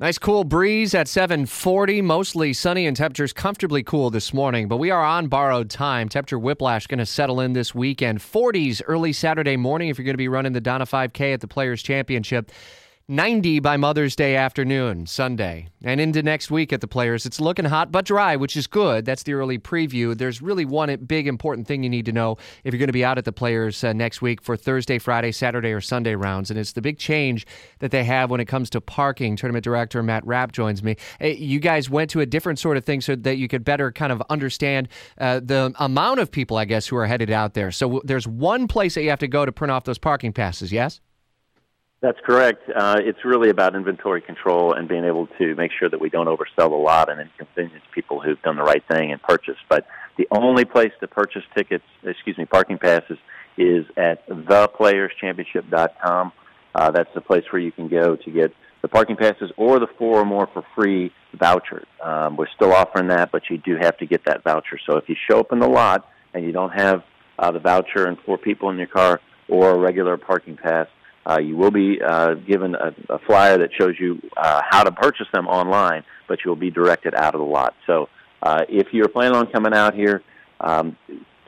Nice cool breeze at 740, mostly sunny and temperatures comfortably cool this morning, but we are on borrowed time. Temperature whiplash going to settle in this weekend. 40s early Saturday morning if you're going to be running the Donna 5K at the Players Championship. 90 by Mother's Day afternoon, Sunday. And into next week at the Players. It's looking hot but dry, which is good. That's the early preview. There's really one big important thing you need to know if you're going to be out at the Players uh, next week for Thursday, Friday, Saturday, or Sunday rounds. And it's the big change that they have when it comes to parking. Tournament director Matt Rapp joins me. You guys went to a different sort of thing so that you could better kind of understand uh, the amount of people, I guess, who are headed out there. So there's one place that you have to go to print off those parking passes, yes? That's correct. Uh, it's really about inventory control and being able to make sure that we don't oversell a lot and inconvenience people who've done the right thing and purchased. But the only place to purchase tickets, excuse me, parking passes, is at theplayerchampionship.com. Uh, that's the place where you can go to get the parking passes or the four or more for free voucher. Um, we're still offering that, but you do have to get that voucher. So if you show up in the lot and you don't have uh, the voucher and four people in your car or a regular parking pass, uh, you will be uh, given a, a flyer that shows you uh, how to purchase them online, but you'll be directed out of the lot. So uh, if you're planning on coming out here, um,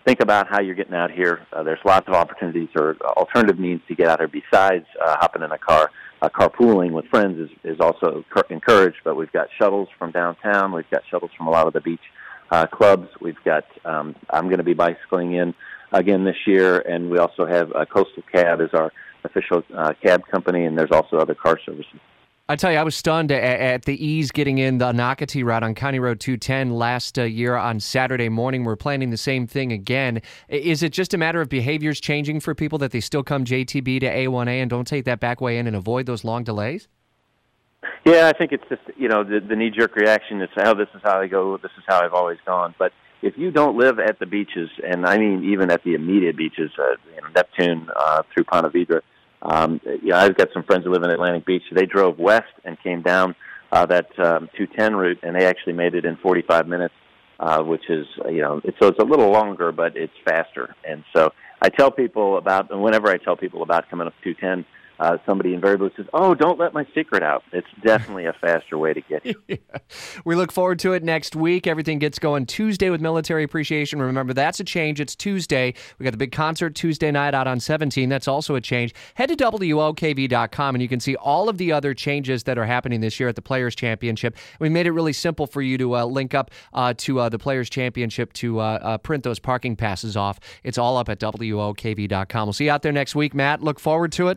think about how you're getting out here. Uh, there's lots of opportunities or alternative means to get out here besides uh, hopping in a car. Uh, carpooling with friends is, is also encouraged, but we've got shuttles from downtown. We've got shuttles from a lot of the beach uh, clubs. We've got, um, I'm going to be bicycling in again this year, and we also have uh, Coastal Cab as our official uh, cab company, and there's also other car services. I tell you, I was stunned at, at the ease getting in the Nocatee route on County Road 210 last uh, year on Saturday morning. We're planning the same thing again. Is it just a matter of behaviors changing for people that they still come JTB to A1A and don't take that back way in and avoid those long delays? Yeah, I think it's just you know the, the knee jerk reaction is oh this is how I go, this is how I've always gone. But if you don't live at the beaches, and I mean even at the immediate beaches, uh, you know, Neptune uh, through Ponte Vedra, um, you know, I've got some friends who live in Atlantic Beach. They drove west and came down uh, that um, 210 route, and they actually made it in 45 minutes, uh, which is you know, it's, so it's a little longer, but it's faster. And so I tell people about, and whenever I tell people about coming up 210 uh, somebody invariably says, "Oh, don't let my secret out." It's definitely a faster way to get you. yeah. We look forward to it next week. Everything gets going Tuesday with military appreciation. Remember, that's a change. It's Tuesday. We got the big concert Tuesday night out on 17. That's also a change. Head to WOKV.com and you can see all of the other changes that are happening this year at the Players Championship. We made it really simple for you to uh, link up uh, to uh, the Players Championship to uh, uh, print those parking passes off. It's all up at WOKV.com. We'll see you out there next week, Matt. Look forward to it.